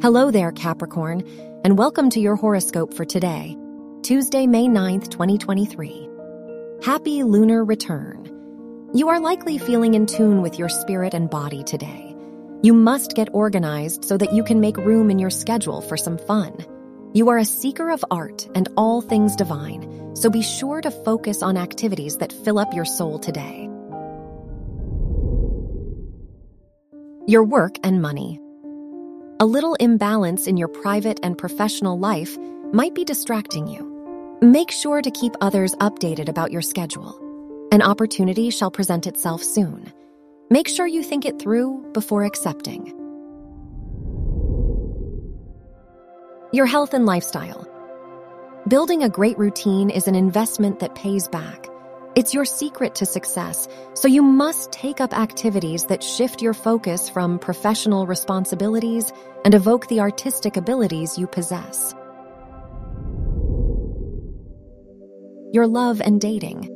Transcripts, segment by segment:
Hello there, Capricorn, and welcome to your horoscope for today, Tuesday, May 9th, 2023. Happy lunar return. You are likely feeling in tune with your spirit and body today. You must get organized so that you can make room in your schedule for some fun. You are a seeker of art and all things divine, so be sure to focus on activities that fill up your soul today. Your work and money. A little imbalance in your private and professional life might be distracting you. Make sure to keep others updated about your schedule. An opportunity shall present itself soon. Make sure you think it through before accepting. Your health and lifestyle. Building a great routine is an investment that pays back. It's your secret to success, so you must take up activities that shift your focus from professional responsibilities and evoke the artistic abilities you possess. Your love and dating.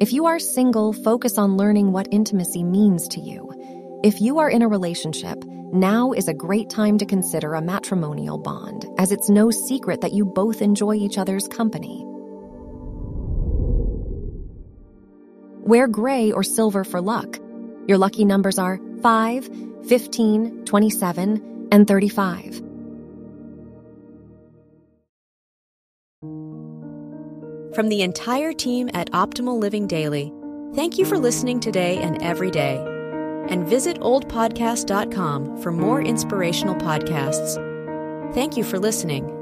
If you are single, focus on learning what intimacy means to you. If you are in a relationship, now is a great time to consider a matrimonial bond, as it's no secret that you both enjoy each other's company. Wear gray or silver for luck. Your lucky numbers are 5, 15, 27, and 35. From the entire team at Optimal Living Daily, thank you for listening today and every day. And visit oldpodcast.com for more inspirational podcasts. Thank you for listening.